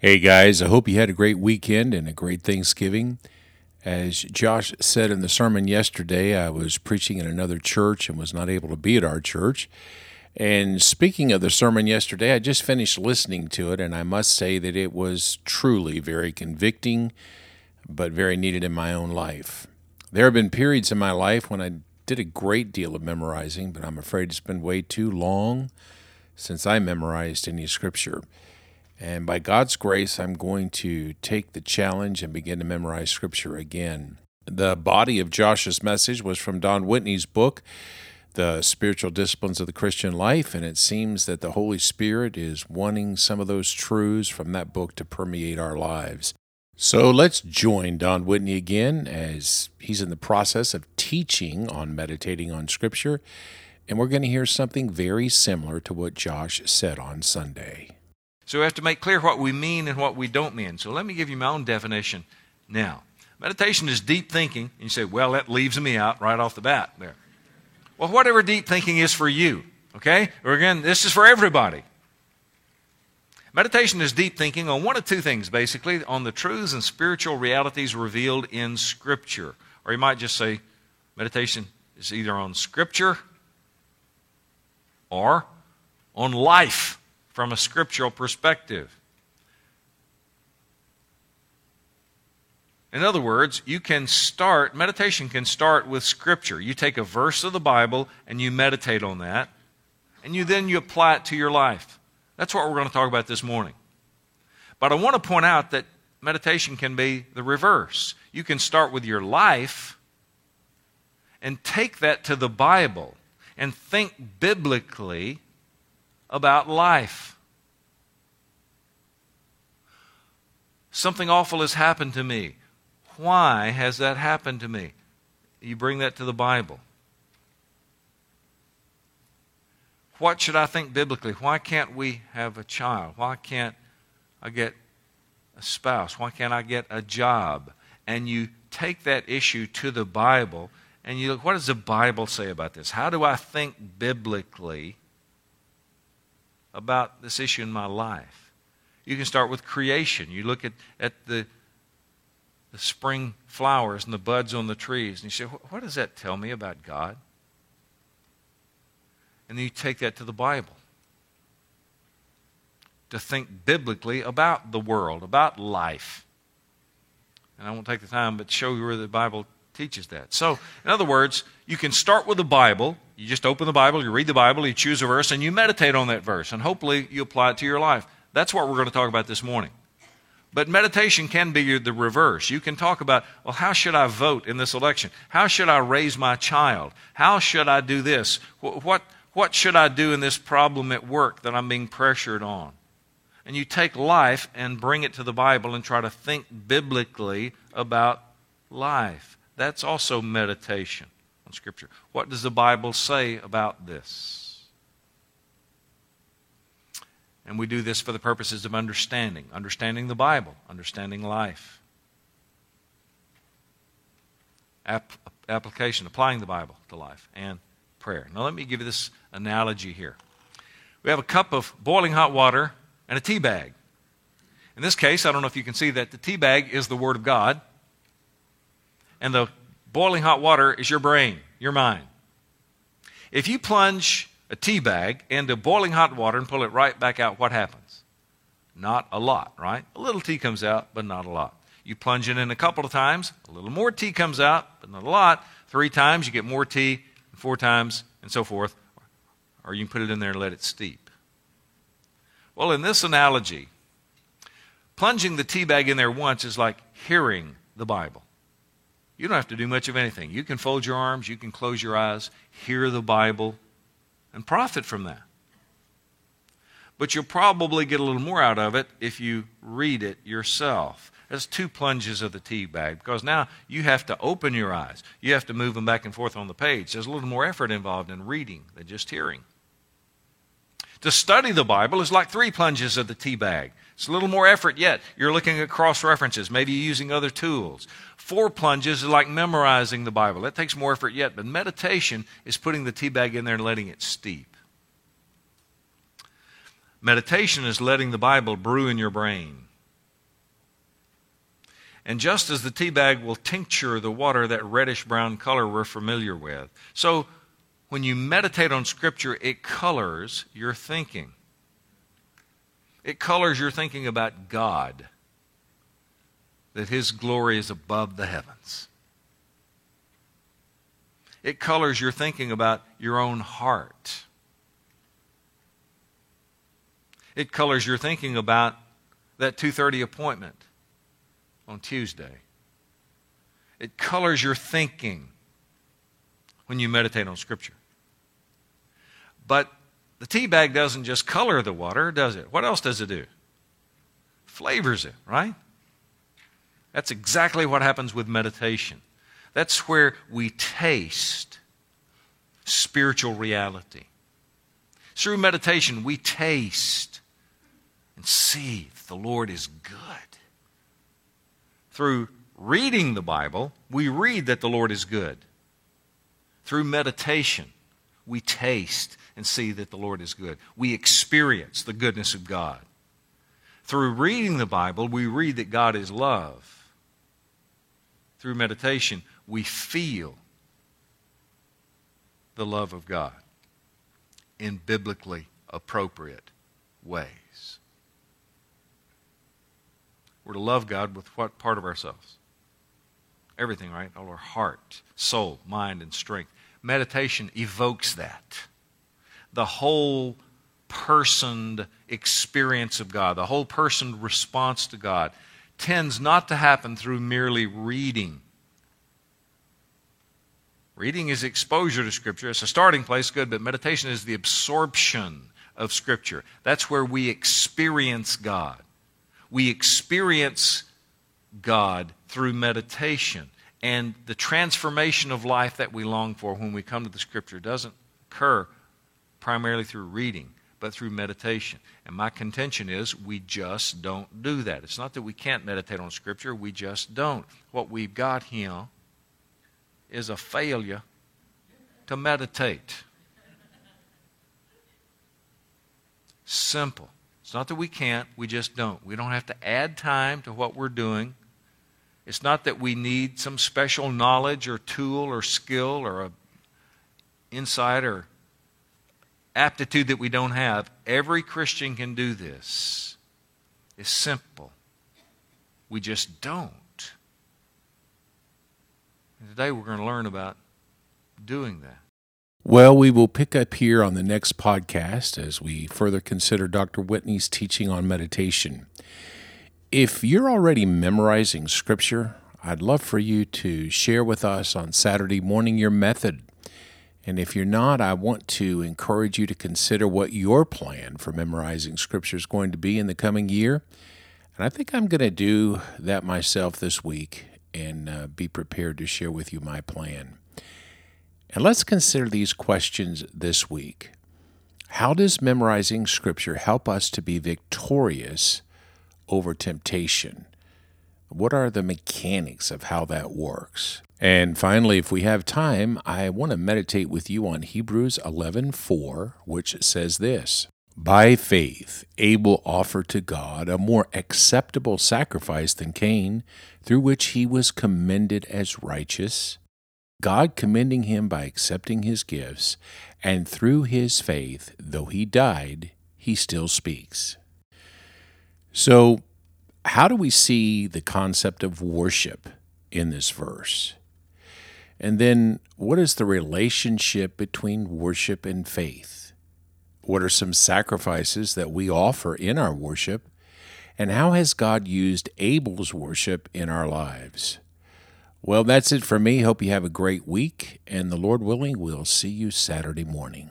Hey guys, I hope you had a great weekend and a great Thanksgiving. As Josh said in the sermon yesterday, I was preaching in another church and was not able to be at our church. And speaking of the sermon yesterday, I just finished listening to it, and I must say that it was truly very convicting, but very needed in my own life. There have been periods in my life when I did a great deal of memorizing, but I'm afraid it's been way too long since I memorized any scripture. And by God's grace, I'm going to take the challenge and begin to memorize Scripture again. The body of Josh's message was from Don Whitney's book, The Spiritual Disciplines of the Christian Life, and it seems that the Holy Spirit is wanting some of those truths from that book to permeate our lives. So let's join Don Whitney again as he's in the process of teaching on meditating on Scripture, and we're going to hear something very similar to what Josh said on Sunday. So we have to make clear what we mean and what we don't mean. So let me give you my own definition now. Meditation is deep thinking. And you say, well, that leaves me out right off the bat there. Well, whatever deep thinking is for you, okay? Or again, this is for everybody. Meditation is deep thinking on one of two things, basically, on the truths and spiritual realities revealed in Scripture. Or you might just say, meditation is either on Scripture or on life from a scriptural perspective. In other words, you can start, meditation can start with Scripture. You take a verse of the Bible and you meditate on that, and you then you apply it to your life. That's what we're going to talk about this morning. But I want to point out that meditation can be the reverse. You can start with your life and take that to the Bible and think biblically about life. Something awful has happened to me. Why has that happened to me? You bring that to the Bible. What should I think biblically? Why can't we have a child? Why can't I get a spouse? Why can't I get a job? And you take that issue to the Bible and you look, what does the Bible say about this? How do I think biblically about this issue in my life. You can start with creation. You look at, at the, the spring flowers and the buds on the trees, and you say, What does that tell me about God? And then you take that to the Bible to think biblically about the world, about life. And I won't take the time, but show you where the Bible teaches that. So, in other words, you can start with the Bible. You just open the Bible, you read the Bible, you choose a verse, and you meditate on that verse. And hopefully you apply it to your life. That's what we're going to talk about this morning. But meditation can be the reverse. You can talk about, well, how should I vote in this election? How should I raise my child? How should I do this? What, what should I do in this problem at work that I'm being pressured on? And you take life and bring it to the Bible and try to think biblically about life. That's also meditation on Scripture. What does the Bible say about this? And we do this for the purposes of understanding, understanding the Bible, understanding life. App- application, applying the Bible to life, and prayer. Now, let me give you this analogy here. We have a cup of boiling hot water and a tea bag. In this case, I don't know if you can see that the tea bag is the Word of God, and the boiling hot water is your brain, your mind. If you plunge a tea bag into boiling hot water and pull it right back out, what happens? Not a lot, right? A little tea comes out, but not a lot. You plunge it in a couple of times, a little more tea comes out, but not a lot. Three times, you get more tea, four times, and so forth. Or you can put it in there and let it steep. Well, in this analogy, plunging the tea bag in there once is like hearing the Bible. You don't have to do much of anything. You can fold your arms, you can close your eyes, hear the Bible, and profit from that. But you'll probably get a little more out of it if you read it yourself. That's two plunges of the tea bag because now you have to open your eyes. You have to move them back and forth on the page. There's a little more effort involved in reading than just hearing. To study the Bible is like three plunges of the tea bag. It's a little more effort yet. You're looking at cross references, maybe using other tools. Four plunges is like memorizing the Bible. That takes more effort yet, but meditation is putting the tea bag in there and letting it steep. Meditation is letting the Bible brew in your brain. And just as the tea bag will tincture the water, that reddish brown color we're familiar with. So when you meditate on Scripture, it colors your thinking. It colors your thinking about God, that His glory is above the heavens. It colors your thinking about your own heart. It colors your thinking about that 2:30 appointment on Tuesday. It colors your thinking when you meditate on scripture. But the tea bag doesn't just color the water, does it? What else does it do? Flavors it, right? That's exactly what happens with meditation. That's where we taste spiritual reality. Through meditation, we taste and see that the Lord is good. Through reading the Bible, we read that the Lord is good. Through meditation, we taste and see that the Lord is good. We experience the goodness of God. Through reading the Bible, we read that God is love. Through meditation, we feel the love of God in biblically appropriate ways. We're to love God with what part of ourselves? Everything, right? All our heart, soul, mind, and strength. Meditation evokes that. The whole personed experience of God, the whole personed response to God, tends not to happen through merely reading Reading is exposure to Scripture. It's a starting place, good, but meditation is the absorption of Scripture. That's where we experience God. We experience God through meditation. And the transformation of life that we long for when we come to the Scripture doesn't occur primarily through reading, but through meditation. And my contention is we just don't do that. It's not that we can't meditate on Scripture, we just don't. What we've got here is a failure to meditate. Simple. It's not that we can't, we just don't. We don't have to add time to what we're doing. It's not that we need some special knowledge or tool or skill or a insight or aptitude that we don't have. Every Christian can do this. It's simple. We just don't. And today we're going to learn about doing that. Well, we will pick up here on the next podcast as we further consider Dr. Whitney's teaching on meditation. If you're already memorizing Scripture, I'd love for you to share with us on Saturday morning your method. And if you're not, I want to encourage you to consider what your plan for memorizing Scripture is going to be in the coming year. And I think I'm going to do that myself this week and uh, be prepared to share with you my plan. And let's consider these questions this week. How does memorizing Scripture help us to be victorious over temptation? What are the mechanics of how that works? And finally, if we have time, I want to meditate with you on Hebrews 11:4, which says this: By faith, Abel offered to God a more acceptable sacrifice than Cain, through which he was commended as righteous, God commending him by accepting his gifts, and through his faith, though he died, he still speaks. So, how do we see the concept of worship in this verse? And then, what is the relationship between worship and faith? What are some sacrifices that we offer in our worship? And how has God used Abel's worship in our lives? Well, that's it for me. Hope you have a great week, and the Lord willing, we'll see you Saturday morning.